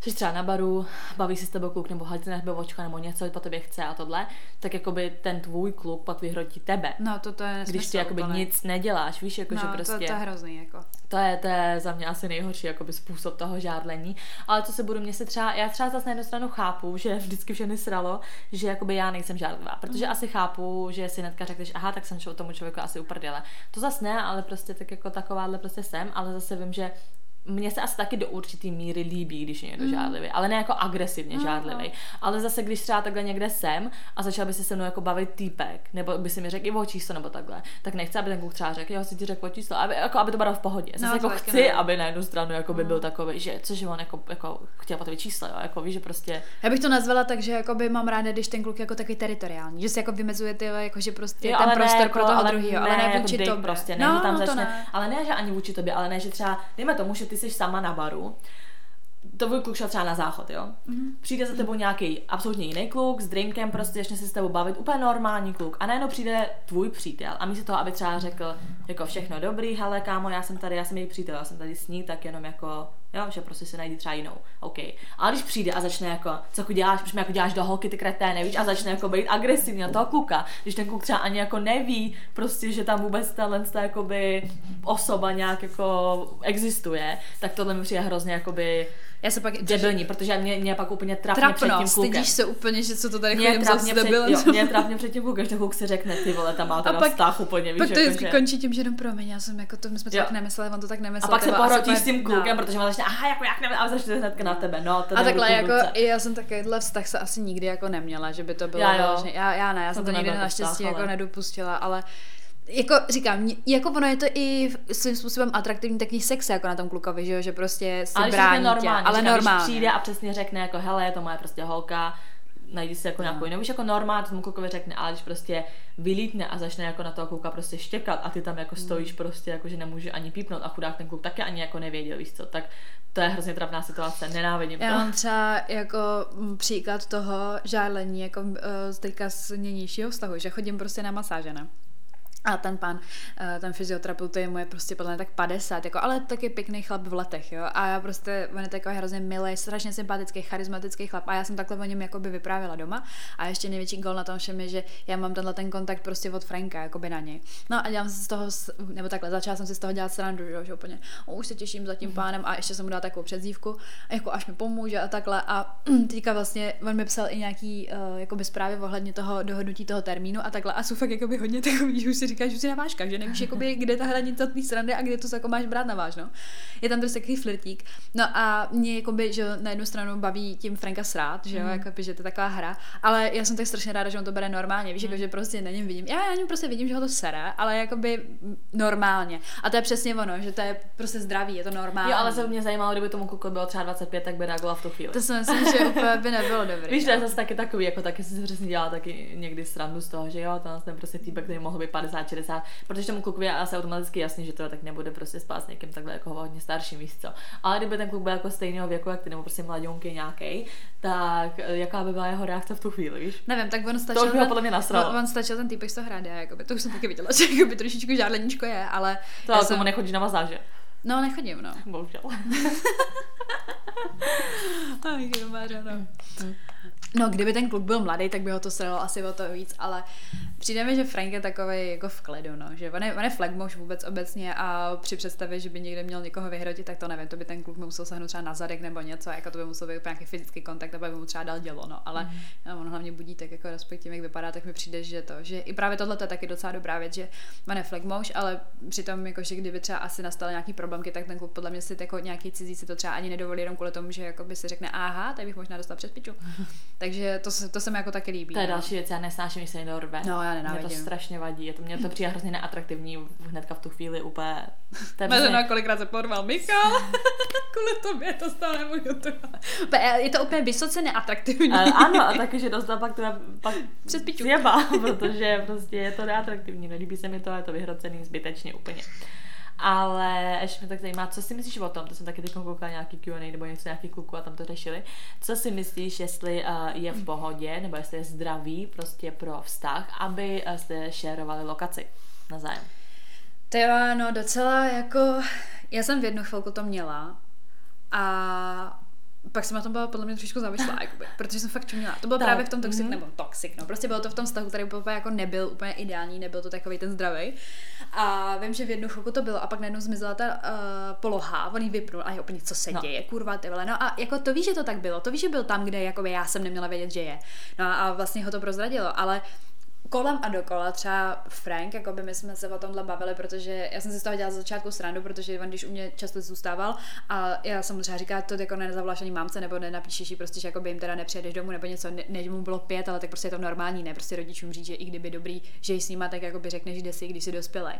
jsi třeba na baru, baví si s tebou kluk nebo hladí na tebe očka nebo něco po tobě chce a tohle, tak jakoby ten tvůj kluk pak vyhrotí tebe. No to, to je nesmysl, Když ty jakoby úplně. nic neděláš, víš, jako no, že prostě... to, to je hrozný, jako. To je, to je za mě asi nejhorší jakoby způsob toho žádlení. Ale co se budu, mě se třeba, já třeba zase na jednu stranu chápu, že vždycky všechny sralo, že jakoby já nejsem žádlivá, protože Mhm. asi chápu, že si netka řekneš, aha, tak jsem čo- tomu člověku asi uprdele. To zase ne, ale prostě tak jako takováhle prostě jsem, ale zase vím, že mně se asi taky do určitý míry líbí, když je někdo mm. žádlivý, ale ne jako agresivně No, žádlivý. Ale zase, když třeba takhle někde jsem a začal by se se mnou jako bavit týpek, nebo by si mi řekl i o číslo nebo takhle, tak nechci, aby ten kluk třeba řekl, jo, si ti řekl o číslo, aby, jako, aby to bylo v pohodě. Zase No, jako taky chci, ne. aby na jednu stranu jako by No. byl takový, že cože on jako, jako chtěl po tobě číslo, jo, jako víš, že prostě Já bych to nazvala tak, že jakoby mám ráda, když ten kluk je jako takový teritoriální, že si jako vymezuje ty, jako že prostě Jo, ten prostor ne, jako, pro toho ale druhého, ale ne jako vůči dick tobě. prostě, ne, no, že tam začne, ne. ale ne, že ani vůči tobě, ale ne, že třeba, dejme tomu, že ty jsi sama na baru, to tvůj kluk šel třeba na záchod, jo? Mhm. Přijde za tebou nějaký absolutně jiný kluk s drinkem, prostě začne se s tebou bavit, úplně normální kluk. A najednou přijde tvůj přítel a místo toho, aby třeba řekl, jako všechno dobrý, hele kámo, já jsem tady, já jsem její přítel, já jsem tady s ní, tak jenom jako, jo, že prostě si najdi třeba jinou. OK. Ale když přijde a začne jako, co jako děláš, proč mi jako děláš do holky ty kretény, víš, a začne jako být agresivní na toho kluka, když ten kluk třeba ani jako neví, prostě, že tam vůbec ta, jakoby osoba nějak jako existuje, tak tohle mi přijde hrozně jakoby Já se pak... debilní, protože mě, mě pak úplně trapně před Trapno, tím klukem. stydíš se úplně, že co to tady chodím před, debilem. jo, mě trapně před tím klukem, že ten kluk si řekne, ty vole, tam má teda pak- vztah úplně, víš, Pak to jako, vždycky že... končí tím, že jenom promiň, já jsem jako to, my jsme to Jo. tak nemysleli, on to tak A nemyslel. pak se asi s tím klukem, no. protože on začne, aha, jako jak nevím, a začne hnedka na tebe, no, to A takhle jako, já jsem takovýhle vztah se asi nikdy jako neměla, že by to bylo Já já, já ne, já jsem to nikdy naštěstí jako nedopustila, ale jako říkám, jako ono je to i svým způsobem atraktivní takový sex jako na tom klukovi, že jo, že prostě si ale brání řekne tě, normálně, ale říkám, normálně. Když přijde a přesně řekne jako, hele, je to moje prostě holka, najdi si jako nějakou jinou, víš, jako normálně to tomu klukovi řekne, ale když prostě vylítne a začne jako na toho kluka prostě štěkat a ty tam jako stojíš prostě jako, že nemůže ani pípnout a chudák ten kluk taky ani jako nevěděl, víš co, tak to je hrozně trapná situace, nenávidím Já to. mám třeba jako příklad toho žádlení jako uh, teďka z nynějšího vztahu, že chodím prostě na masáže, ne? A ten pán, eh, ten fyzioterapeut, to je moje prostě podle mě tak 50, jako, ale taky pěkný chlap v letech, jo. A já prostě, on je takový hrozně milý, strašně sympatický, charismatický chlap. A já jsem takhle o něm jakoby vyprávěla doma. A ještě největší gol na tom všem je, že já mám tenhle ten kontakt prostě od Franka, jakoby na něj. No a dělám si z toho, nebo takhle, začala jsem si z toho dělat srandu, že, jo, že úplně, o, už se těším za tím pánem a ještě jsem mu dala takovou předzívku, jako až mi pomůže a takhle. A teďka vlastně on mi psal i nějaký uh, jakoby zprávy ohledně toho dohodnutí toho termínu a takhle. A jsou fakt jakoby hodně takový, že už si říkáš, že si na vážkách, že nevíš, jakoby, kde ta hranice té srandy a kde to jako máš brát na vážno. Je tam prostě takový flirtík. No a mě jakoby, že na jednu stranu baví tím Franka srát, že jo, mm. jakoby, že to je taková hra, ale já jsem tak strašně ráda, že on to bere normálně, víš, Mhm. jako, že prostě na něm vidím, já na něm prostě vidím, že ho to sere, ale jakoby normálně. A to je přesně ono, že to je prostě zdravý, je to normální. Jo, ale se mě zajímalo, kdyby tomu kluku bylo třeba 25, tak by reagoval v tu chvíli. To si myslím, že úplně by nebylo dobrý. Víš, to no. je zase taky takový, jako taky jsem si přesně dělala taky někdy srandu z toho, že jo, ten, ten prostě týpek, který mohl být 50, 60, protože tomu klukovi je asi automaticky jasný, že to tak nebude prostě spát s někým takhle jako hodně starším, víš co. Ale kdyby ten kluk byl jako stejného věku, jak ty, nebo prostě mladionky nějaký, tak eh, jaká by byla jeho reakce v tu chvíli, víš? Nevím, tak on To stačil už by ho podle mě nasralo. on, on stačil ten týpek z toho hrát, jakoby, to už jsem taky viděla, že jakoby trošičku žádleníčko je, ale To ale jsem, tomu nechodíš na mazáže. no nechodím, no. Bohužel. Aj, no. No, kdyby ten kluk byl mladý, tak by ho to sralo asi o to víc, ale přijde mi, že Frank je takový jako v klidu, no. Že on je, on je flagmoš vůbec obecně a při představě, že by někde měl někoho vyhrotit, tak to nevím, to by ten kluk musel sahnout třeba na zadek nebo něco, jako to by musel být nějaký fyzický kontakt, aby mu třeba dal dělo, no. Ale mm. on hlavně budí tak jako respektive, jak vypadá, tak mi přijde, že to, že i právě tohle to je taky docela dobrá věc, že on je flagmoš, ale přitom jako, že kdyby třeba asi nastaly nějaký problémky, tak ten kluk podle mě si jako nějaký cizí si to třeba ani nedovolí jenom kvůli tomu, že jako by si řekne, aha, tak bych možná dostal přes piču. Takže to, se- to se mi jako taky líbí. To je no. další věc, já nesnáším, když se někdo rve. No, já Mě to nenávidím. strašně vadí, je to, mě to přijde hrozně neatraktivní hnedka v tu chvíli úplně. Přesně- mnou kolikrát se porval Michal. Kvůli tobě to stále nemůžu to. Je to úplně vysoce neatraktivní. Ale ano, a taky, že dostal pak teda pak Přes zjeba, protože prostě je to neatraktivní, nelíbí se mi to, je to vyhrocený zbytečně úplně. Ale ještě mě tak zajímá, co si myslíš o tom, to jsem taky teď koukala nějaký Q&A nebo něco nějaký kluku a tam to řešili. Co si myslíš, jestli uh, je v pohodě, nebo jestli je zdravý prostě pro vztah, aby uh, jste šerovali lokaci navzájem? To jo, no docela jako, já jsem v jednu chvilku to měla a pak jsem na tom byla podle mě trošku závislá, jakoby, protože jsem fakt čuměla. To bylo tak. právě v tom toxic, mm-hmm. nebo toxic, no, prostě bylo to v tom vztahu, který úplně jako nebyl úplně ideální, nebyl to takový ten zdravý. A vím, že v jednu chvilku to bylo a pak najednou zmizela ta uh, poloha, on jí vypnul a je úplně, co se no. děje, kurva, ty vole. No a jako to víš, že to tak bylo, to víš, že byl tam, kde jakoby já jsem neměla vědět, že je. No a vlastně ho to prozradilo, ale kolem a dokola, třeba Frank, jako by my jsme se o tomhle bavili, protože já jsem si z toho dělala z začátku srandu, protože on když u mě často zůstával a já jsem třeba říkala, to jako nezavoláš ani mámce, nebo nenapíšeš prostě, že jako by jim teda nepřijedeš domů, nebo něco, ne, než mu bylo pět, ale tak prostě je to normální, ne, prostě rodičům říct, že i kdyby dobrý, že jsi s nima, tak jako by řekneš, kde jsi, když jsi dospělý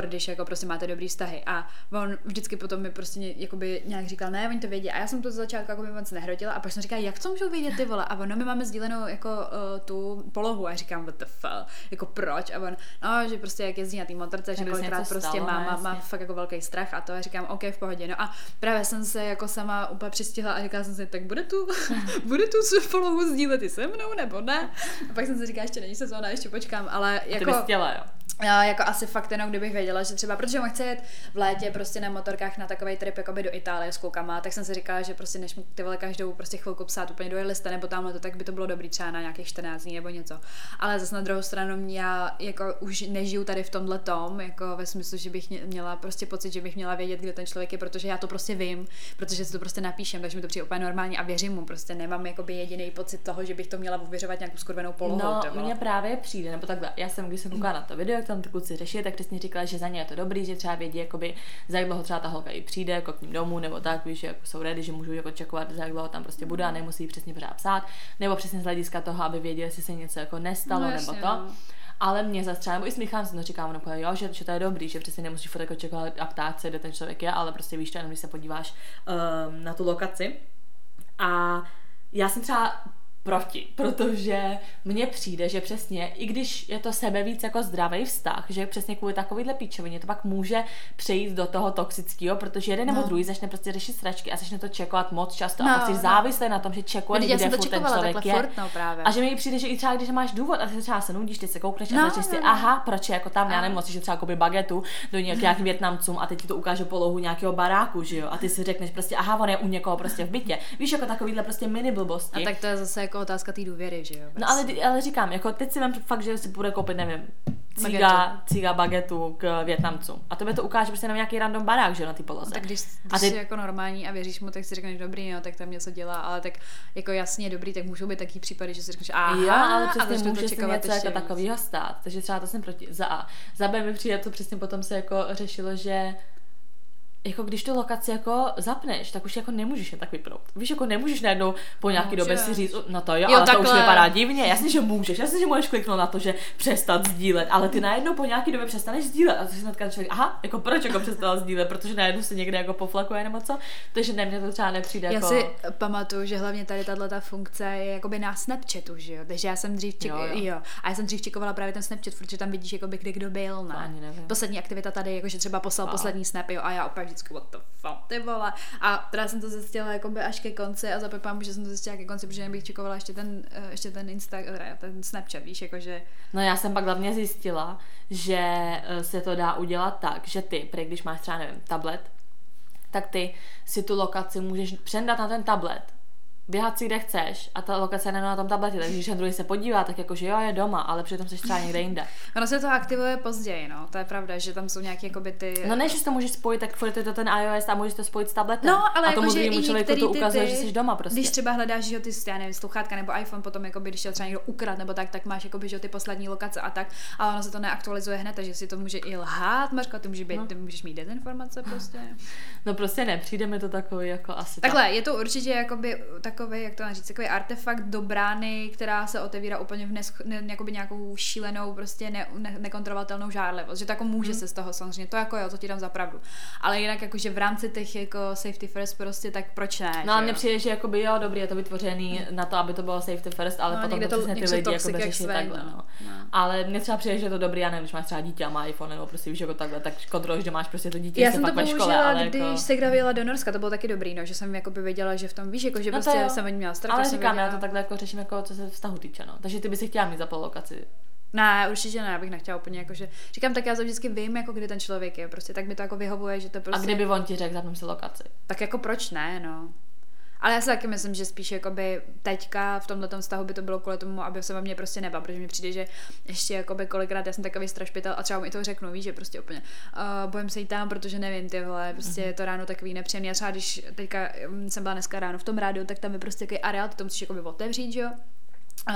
když jako prostě máte dobrý vztahy. A on vždycky potom mi prostě jakoby nějak říkal, ne, oni to vědí. A já jsem to za začátku jako moc nehrotila a pak jsem říkala, jak to můžou vědět ty vole? A ono my máme sdílenou jako uh, tu polohu a říkám, what the fuck, jako proč? A on, no, že prostě jak jezdí na té motorce, že kolikrát prostě má, má, má, fakt jako velký strach a to a říkám, OK, v pohodě. No a právě jsem se jako sama úplně přistihla a říkala jsem si, tak bude tu, bude tu polohu sdílet i se mnou, nebo ne? A pak jsem si říkala, ještě není sezóna, ještě počkám, ale jako... A ty bys chtěla, jo? Já jako asi fakt jenom, kdybych věděla, že třeba, protože on chce jet v létě prostě na motorkách na takový trip jakoby do Itálie s klukama, tak jsem si říkala, že prostě než ty vole každou prostě chvilku psát úplně do lista nebo tamhle to, tak by to bylo dobrý třeba na nějakých 14 dní nebo něco. Ale zase na druhou stranu já jako už nežiju tady v tomhle tom, jako ve smyslu, že bych měla prostě pocit, že bych měla vědět, kde ten člověk je, protože já to prostě vím, protože si to prostě napíšem, takže mi to přijde úplně normálně a věřím mu, prostě nemám jakoby jediný pocit toho, že bych to měla uvěřovat nějakou skurvenou polohou. No, mně právě přijde, nebo takhle, já jsem, když jsem koukala na to video, tam ty kluci řeší, tak přesně říkala, že za ně je to dobrý, že třeba vědí, jakoby, za jak dlouho třeba ta holka i přijde, jako k ním domů, nebo tak, víš, jako jsou ready, že můžou jako čekovat, za jak dlouho tam prostě bude a nemusí přesně pořád psát, nebo přesně z hlediska toho, aby věděli, jestli se něco jako nestalo, no, jasně, nebo to. No. Ale mě zase třeba, nebo i s Michálem jsem to říkám, no, jo, že, že, to je dobrý, že přesně nemusíš furt jako čekat a ptát se, kde ten člověk je, ale prostě víš to jenom, když se podíváš um, na tu lokaci. A já jsem třeba proti, protože mně přijde, že přesně, i když je to sebe víc jako zdravý vztah, že přesně kvůli takovýhle píčovině to pak může přejít do toho toxického, protože jeden nebo no. druhý začne prostě řešit sračky a začne to čekovat moc často no, a pak jsi no. závislý na tom, že čekuje, no, kde ten člověk je. Furt, no, právě. A že mi přijde, že i třeba když máš důvod a ty třeba se nudíš, ty se koukneš no, a začneš no, si, no. aha, proč je jako tam, já nevím, že třeba koupit bagetu do nějakých Větnamcům a teď ti to ukáže polohu nějakého baráku, že jo, a ty si řekneš prostě, aha, on je u někoho prostě v bytě. Víš, jako takovýhle prostě mini blbosti. A tak to je zase jako otázka té důvěry že jo? No ale, ale říkám, jako teď si vem fakt, že si bude koupit, nevím, cíga, cíga bagetu k Větnamcům. A tebe to ukáže prostě na nějaký random barák, že na ty poloze. tak když, když a ty... jsi jako normální a věříš mu, tak si řekneš dobrý, no, tak tam něco dělá, ale tak jako jasně dobrý, tak můžou být taky případy, že si řekneš, aha, jo, ale přesně může se něco jako takového stát. Takže třeba to jsem proti, za A. Za B mi přijde to přesně potom se jako řešilo, že jako když tu lokaci jako zapneš, tak už jako nemůžeš je tak vypnout. Víš, jako nemůžeš najednou po nějaký době si říct, no to jo, jo ale takhle. to už vypadá divně. Jasně, že můžeš, jasně, že můžeš kliknout na to, že přestat sdílet, ale ty najednou po nějaký době přestaneš sdílet a ty si hnedka člověk, aha, jako proč jako přestal sdílet, protože najednou se někde jako poflakuje nebo co, takže ne, mně to třeba nepřijde já jako... si pamatuju, že hlavně tady tato ta funkce je jakoby na Snapchatu, že jo, takže já jsem dřív ček... jo, jo. jo, a já jsem dřív čekovala právě ten Snapchat, protože tam vidíš, jakoby, kde kdo byl, ne? Poslední aktivita tady, jakože třeba poslal a. poslední snap, jo, a já opět vždycky, what the fuck ty vole. A teda jsem to zjistila jakoby až ke konci a zapepám, že jsem to zjistila ke konci, protože bych čekovala ještě ten, eh, ještě ten Instagram, ten Snapchat, víš, jakože... No já jsem pak hlavně zjistila, že eh, se to dá udělat tak, že ty, prý, když máš třeba, nevím, tablet, tak ty si tu lokaci můžeš přendat na ten tablet běhat si kde chceš a ta lokace je na tom tabletě, takže když ten druhý se podívá, tak jako, že jo, je doma, ale přitom jsi třeba někde jinde. Ono se to aktivuje později, no, to je pravda, že tam jsou nějaké jakoby ty... No ne, že to můžeš spojit, tak furt je to ten iOS a můžeš to spojit s tabletem. No, ale a tomu jako, druhému člověku to ukazuje, ty, že jsi doma prostě. Když třeba hledáš, že ty, já nevím, sluchátka nebo iPhone, potom jako když tě třeba někdo ukrad nebo tak, tak máš jako že ty poslední lokace a tak, ale ono se to neaktualizuje hned, takže si to může i lhát, Marko, ty, může být, no. ty můžeš mít dezinformace prostě. No prostě nepřijde mi to takový jako asi. Takhle, tak. je to určitě jakoby takový, jak to říct, takový artefakt do brány, která se otevírá úplně v nesch, ne, nějakou šílenou, prostě ne, ne, nekontrolovatelnou žárlivost. Že to jako může hmm. se z toho samozřejmě, to jako jo, to ti dám za pravdu. Ale jinak jakože v rámci těch jako safety first prostě, tak proč ne? No a mně přijde, že jakoby jo, dobrý, je to vytvořený hmm. na to, aby to bylo safety first, ale no, potom to, to přesně ty lidi jako řeší takhle. No. No. Ale mně třeba přijde, že je to dobrý, já nevím, když máš třeba dítě a má iPhone, nebo prostě víš jako takhle, tak kontroluješ, že máš prostě to dítě, já jsem to ve škole, ale když jako... se do Norska, to bylo taky dobrý, no, že jsem jako by věděla, že v tom víš, jako že no prostě jsem měla strach. Ale říkám, já to takhle jako řeším, jako co se vztahu týče, no. Takže ty bys si chtěla mít za lokaci. Ne, určitě ne, já bych nechtěla úplně jako, že říkám, tak já to vždycky vím, jako kdy ten člověk je, prostě tak mi to jako vyhovuje, že to prostě. A kdyby on ti řekl, zapnu si lokaci. Tak jako proč ne, no. Ale já si taky myslím, že spíš jakoby teďka v tomhle vztahu by to bylo kvůli tomu, aby se ve mně prostě neba, protože mi přijde, že ještě jakoby kolikrát já jsem takový strašpitel a třeba mi to řeknu, víš, že prostě úplně uh, bojím se jít tam, protože nevím, ty vole, prostě mm-hmm. je to ráno takový nepříjemný. A třeba když teďka mm, jsem byla dneska ráno v tom rádiu, tak tam je prostě takový areál, to musíš jakoby otevřít, že jo? Uh,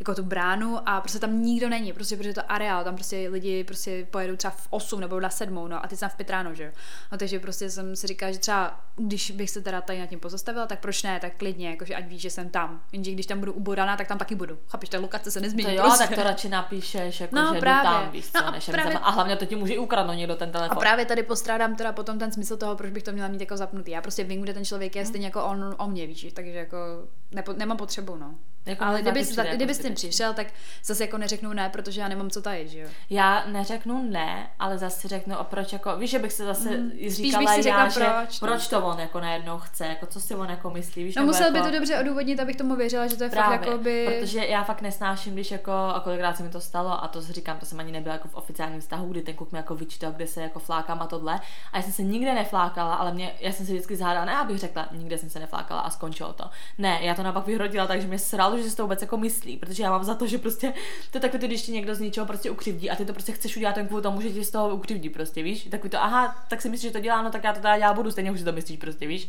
jako tu bránu a prostě tam nikdo není, prostě protože to areál, tam prostě lidi prostě pojedou třeba v 8 nebo na 7, no a ty jsem v 5 ráno, že jo. No takže prostě jsem si říkala, že třeba když bych se teda tady nad tím pozastavila, tak proč ne, tak klidně, jakože ať víš, že jsem tam. Jenže když tam budu uboraná, tak tam taky budu. Chápeš, ta lokace se nezmění. To jo, prostě. tak to radši napíšeš, jako No, že právě. jdu tam, víš co, No, a než právě- a hlavně to ti může ukradnout někdo ten A telefon. právě tady postrádám teda potom ten smysl toho, proč bych to měla mít jako zapnutý. Já prostě vím, kde ten člověk je, stejně jako on o mě, víš, takže jako nepo, nemám potřebu, no. Jako Ale kdyby, přijde kdyby jako s tím zbytečný. přišel, tak zase jako neřeknu ne, protože já nemám co tajit, že jo. Já neřeknu ne, ale zase řeknu, a proč jako, víš, že bych se zase Mm, spíš říkala bych si já, řekla, že proč, no. proč to on jako najednou chce, jako co si on jako myslí, víš, No musel jako, by to dobře odůvodnit, abych tomu věřila, že to je Právě, fakt jako by... protože já fakt nesnáším, když jako, a kolikrát se mi to stalo, a to si říkám, to jsem ani nebyla jako v oficiálním vztahu, kdy ten kluk mi jako vyčítal, kde se jako flákám a tohle. A já jsem se nikde neflákala, ale mě, já jsem si vždycky zahádala, ne, abych řekla, nikde jsem se neflákala a skončilo to. Ne, já to naopak vyhrodila, takže mě sralo, že si to vůbec jako myslí, protože já mám za to, že prostě to je takový, když ti někdo z něčeho prostě ukřivdí a ty to prostě chceš udělat ten kvůli tomu, že ti z toho ukřivdí prostě, víš? Takový to, aha, tak si myslíš, že to dělá, no tak já to teda dělat budu, stejně už si to myslíš prostě, víš?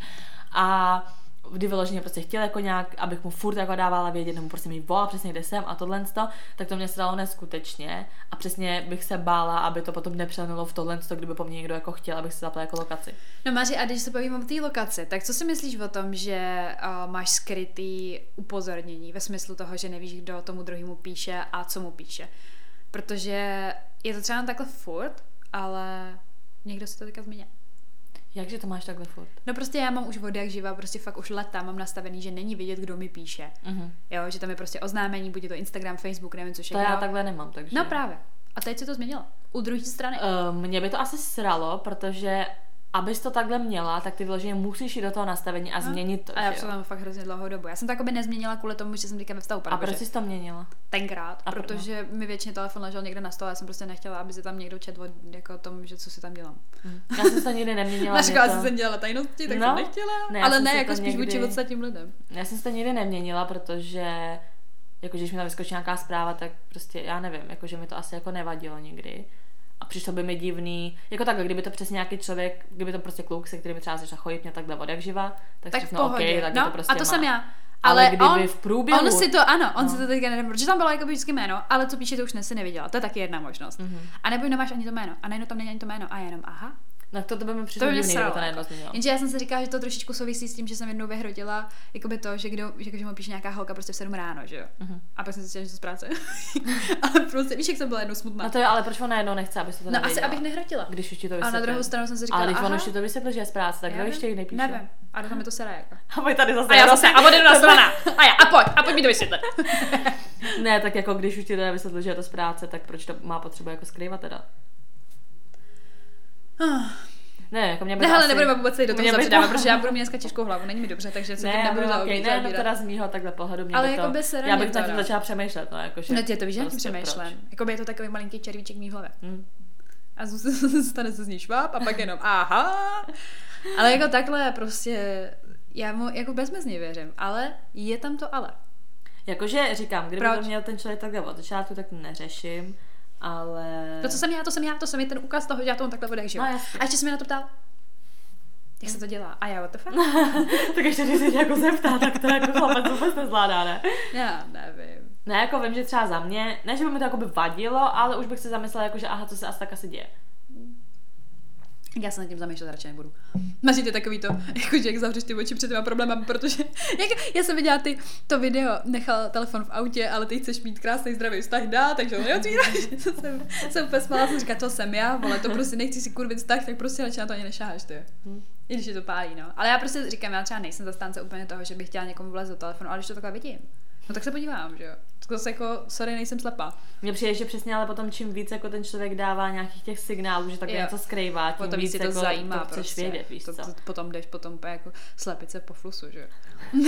A kdy vyloženě prostě chtěl jako nějak, abych mu furt jako dávala vědět, nebo prostě mi volal přesně kde jsem a tohle to, tak to mě stalo neskutečně a přesně bych se bála, aby to potom nepřelnilo v tohle, kdyby po mně někdo jako chtěl, abych si zapla jako lokaci. No Maři, a když se bavíme o té lokaci, tak co si myslíš o tom, že uh, máš skrytý upozornění ve smyslu toho, že nevíš, kdo tomu druhému píše a co mu píše? Protože je to třeba takhle furt, ale někdo si to teďka zmínil. Jakže to máš takhle furt? No prostě já mám už od jak živa, prostě fakt už leta mám nastavený, že není vidět, kdo mi píše. Mhm. Jo, že tam je prostě oznámení, buď je to Instagram, Facebook, nevím co To všechno. já takhle nemám, takže... No právě. A teď se to změnilo. U druhé strany. Uh, mě by to asi sralo, protože abys to takhle měla, tak ty vyloženě musíš jít do toho nastavení a změnit to, a já jo? mám fakt hrozně dlouhou dobu. Já jsem to nezměnila kvůli tomu, že jsem teďka ve vztahu. A proč jsi to měnila? tenkrát, A protože mi většině telefon ležel někde na stole, já jsem prostě nechtěla, aby se tam někdo četl o jako tom, že co si tam dělám. Hm. Já jsem to nikdy neměnila. že jsem dělala tajnosti, tak No. jsem nechtěla. Ne, ale jsem ne, jako spíš vůči někdy- ostatním lidem. Já jsem to nikdy neměnila, protože jako když mi tam vyskočí nějaká zpráva, tak prostě já nevím, jako že mi to asi jako nevadilo nikdy. Přišlo by mi divný, jako takhle, kdyby to přesně nějaký člověk, kdyby to prostě kluk, se kterým třeba začal chodit mě takhle od jak živa, tak, Tak řeknu, pohodě. OK, tak no, to prostě a to má. jsem já. Ale, Ale, kdyby on, v průběhu... on si to, ano, on No. si to teďka nevím, protože tam bylo jako vždycky jméno, ale co píše, to už ne, si neviděla. To je taky jedna možnost. Mhm. A nebo nemáš ani to jméno. A najednou tam není ani to jméno. A jenom, aha. No to, to by mi přišlo To by divný, to najednou změnilo. Jenže já jsem si říkala, že to trošičku souvisí s tím, že jsem jednou vyhrotila jakoby to, že, kdo, že, že mu píše nějaká holka prostě v 7 ráno, že jo. Mhm. A pak jsem si zjistila, že to z práce. ale prostě, víš, jak jsem byla jednou smutná. No to jo, ale proč on najednou nechce, abys to teda no asi, věděla? abych nehrotila. Když už ti to A vysvětlil. na druhou stranu jsem si říkala, Ale když on už ti to vysvětlil, že je z práce, tak já kdo ještě ji nepíše? Nevím. A doufám, to sere jako. A my tady zase. A já zase, a odjedu na strana. A já, a pojď, a pojď mi to vysvětlit. Ne, tak jako když už ti teda vysvětlil, že je to z práce, tak proč to má potřebu jako skrývat teda? Ne, jako mě by Ne, to ale asi... nebudeme vůbec jít do toho to- zapředávat, protože já budu mít dneska těžkou hlavu, není mi dobře, takže se tím Ne, nebudu no, za okay, ne, no teda z mýho takhle pohledu mě Ale by to... jako by se já bych nad tím teda. začala přemýšlet, no, jakože... No tě to víš, že prostě tím přemýšlím. Jakoby je to takový malinký červíček v mý hlavě. Hm. A stane se z ní šváb a pak jenom aha. Ale jako takhle prostě, já mu jako bezmezně věřím, ale je tam to ale. Jakože říkám, kdyby Proč? to měl ten člověk takhle od začátku, tak neřeším, ale... To, co jsem já, to jsem já, to jsem je ten ukaz toho, že já tomu takhle odehřiju. No, jasně. a ještě se mi na to ptal, jak se to dělá. A já, what the fuck? tak ještě když se tě jako zeptá, tak to jako chlapec vůbec nezvládá, ne? já nevím. Ne, jako vím, že třeba za mě, ne, že by mi to jako by vadilo, ale už bych si zamyslela, jako, že aha, co se asi tak asi děje. Já se nad tím zamýšlet radši nebudu. Máš to takový to, jako, že jak zavřeš ty oči před těma problémama, protože jak, já jsem viděla ty, to video, nechal telefon v autě, ale ty chceš mít krásný zdravý vztah, dá, takže ho neotvíráš. Jsem, jsem úplně smála, jsem říkala, to jsem já, vole, to prostě nechci si kurvit vztah, tak prostě radši na to ani nešáháš, ty. Hm. I když je to pálí, no. Ale já prostě říkám, já třeba nejsem zastánce úplně toho, že bych chtěla někomu vlez do telefonu, ale když to takhle vidím, no tak se podívám, že jo. Tak zase jako, sorry, nejsem slepá. Mně přijde, že přesně, ale potom čím víc jako ten člověk dává nějakých těch signálů, že tak něco skrývá, tím Potom víc si to jako zajímá to chceš prostě. vědět, víš to, co. to, potom jdeš potom jako slepice po flusu, že jo.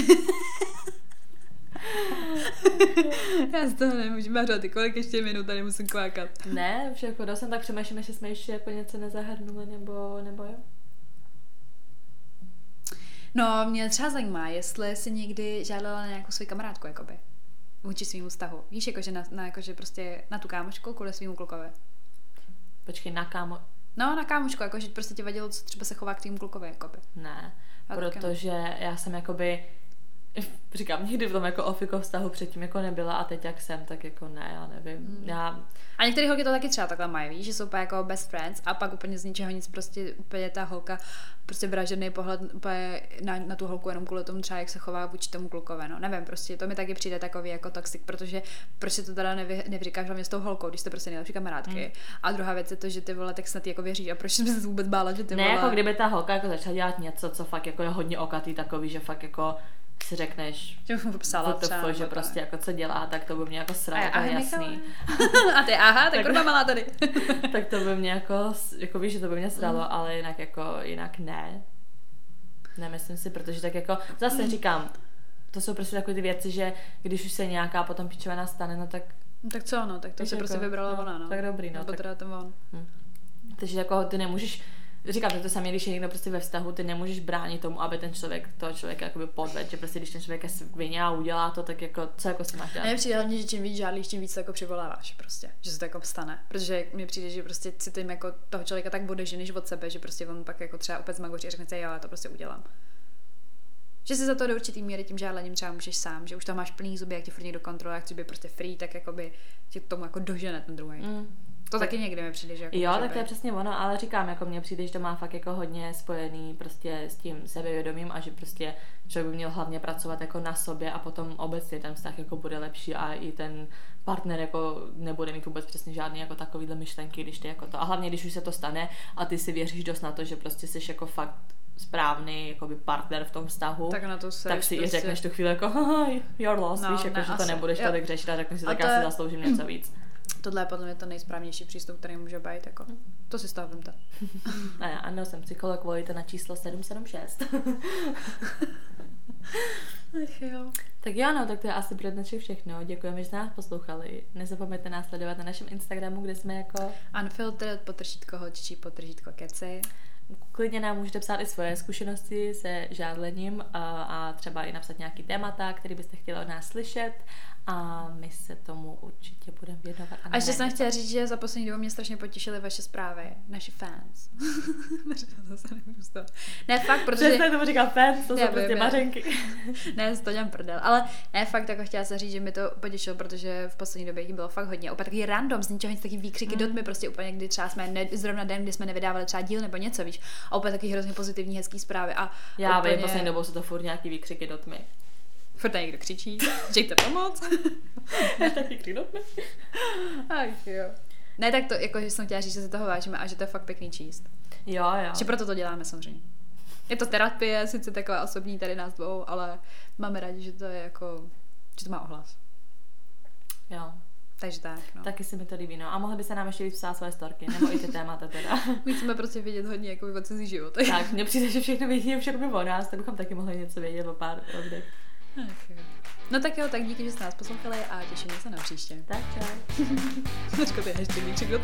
Já z toho nemůžu mařovat, kolik ještě minut tady musím kvákat. Ne, už jako jsem tak přemýšlím, jestli jsme ještě jako něco nezahrnuli, nebo, nebo jo. No, mě třeba zajímá, jestli si někdy žádala na nějakou svou kamarádku, jakoby. Vůči svýmu vztahu. Víš, jakože na, na, jakože prostě na tu kámošku kvůli svýmu klukovi. Počkej, na kámo... No, na kámošku, jakože prostě ti vadilo, co třeba se chová k tvým klukovi, jakoby. Ne, A protože já jsem jakoby říkám, nikdy v tom jako ofiko vztahu předtím jako nebyla a teď jak jsem, tak jako ne, já nevím. Hmm. Já, A některé holky to taky třeba takhle mají, víš, že jsou úplně jako best friends a pak úplně z ničeho nic prostě úplně ta holka prostě vražený pohled úplně na, na, tu holku jenom kvůli tomu třeba, jak se chová vůči tomu klukovi, no nevím, prostě to mi taky přijde takový jako toxic, protože proč si to teda nevy, nevyříkáš hlavně s tou holkou, když jste prostě nejlepší kamarádky. Mm. A druhá věc je to, že ty vole, tak snad jako věříš a proč jsem se vůbec bála, že ty ne vole... jako kdyby ta holka jako začala dělat něco, co fakt jako je hodně okatý takový, že fakt jako si řekneš, že mu psala WTF, třeba, že prostě jako co dělá, tak to by mě jako A sralo, to je jasný. A ty, aha, tak kurva malá tady. tak to by mě jako, jako víš, že to by mě sralo, ale jinak jako, jinak ne. Nemyslím si, protože tak jako, zase říkám, to jsou prostě takové ty věci, že když už se nějaká potom pičovina stane, no tak, No, tak co, no, tak to Víš, si jako, prostě vybrala no, ona, no. tak dobrý, no, Nebo tak- teda ten on. takže jako ty nemůžeš, říkám, to je to samé, když je někdo prostě ve vztahu, ty nemůžeš bránit tomu, aby ten člověk, toho člověka jakoby podvedl, že prostě když ten člověk je svině a udělá to, tak jako, co jako si máš dělat? Mně přijde hlavně, že čím víc žádlíš, tím víc to jako přivoláváš prostě, že se to jako stane. Protože mi přijde, že prostě si tím jako toho člověka tak bude, že než od sebe, že prostě on pak jako třeba opět zmagoří a řekne si, jo, já to prostě udělám. Že si za to do určitý míry tím žádlením třeba můžeš sám, že už tam máš plný zuby, jak ti furt někdo kontroluje, jak chci být prostě free, tak jakoby tě tomu jako dožene ten druhý. Mm. To taky někdy mi přijde, že jako Jo, tak to je přesně ono, ale říkám, jako mně přijde, že to má fakt jako hodně spojený prostě s tím sebevědomím a že prostě člověk by měl hlavně pracovat jako na sobě a potom obecně ten vztah jako bude lepší a i ten partner jako nebude mít vůbec přesně žádný jako takovýhle myšlenky, když ty jako to. A hlavně, když už se to stane a ty si věříš dost na to, že prostě jsi jako fakt správný jakoby partner v tom vztahu, Tak na to se tak si i řekneš tu chvíli jako you're lost, No, víš, jako, ne, že to asi. nebudeš Jo. tolik řešit a řekneš si, A tak to já si zasloužím něco víc. Tohle je podle mě ten nejsprávnější přístup, který může být. Jako. To si z toho vemte. A já, ano, jsem psycholog, volejte na číslo 776. Ach jo. tak jo, no, tak to je asi pro dnešek všechno. Děkujeme, že jste nás poslouchali. Nezapomeňte nás sledovat na našem Instagramu, kde jsme jako... Unfiltered, potržítko hočičí, potržítko keci. Klidně nám můžete psát i svoje zkušenosti se žádlením a, a třeba i napsat nějaký témata, který byste chtěli od nás slyšet a my se tomu určitě budeme věnovat. A ještě jsem chtěla říct, že za poslední dobu mě strašně potěšily vaše zprávy, naši fans. ne, fakt, protože... Přesně tomu říkám fans, to jsou prostě mařenky. ne, to dělám prdel, ale ne, fakt, jako chtěla se říct, že mi to potěšilo, protože v poslední době jich bylo fakt hodně. Opět taky random, z ničeho nic, taky výkřiky Mm. mm. dotmy, prostě úplně, kdy třeba jsme ne, zrovna den, kdy jsme nevydávali třeba díl nebo něco, víš. A opět taky hrozně pozitivní, hezký zprávy. A Já úplně... vím, poslední dobou jsou to furt nějaký výkřiky do tmy. Furt někdo křičí, chtějte pomoc. tak výkřik do tmy. Ach jo. Ne, tak to, jako, že jsem chtěla říct, že se toho vážíme a že to je fakt pěkný číst. Jo, jo. Že proto to děláme samozřejmě. Je to terapie, sice taková osobní tady nás dvou, ale máme rádi, že to je jako, že to má ohlas. jo. Takže tak, no. Tak. Taky se mi to líbí, no. A mohli by se nám ještě víc psát svoje storky, nebo i ty témata teda. My chceme prostě vědět hodně jako o cizí život. tak, mně přijde, že všechno vědí všechno o nás, tak bychom taky mohli něco vědět o pár lidech. No tak jo, tak díky, že jste nás poslouchali a těšíme se na příště. Tak čau. Počkej, ještě výkřik do.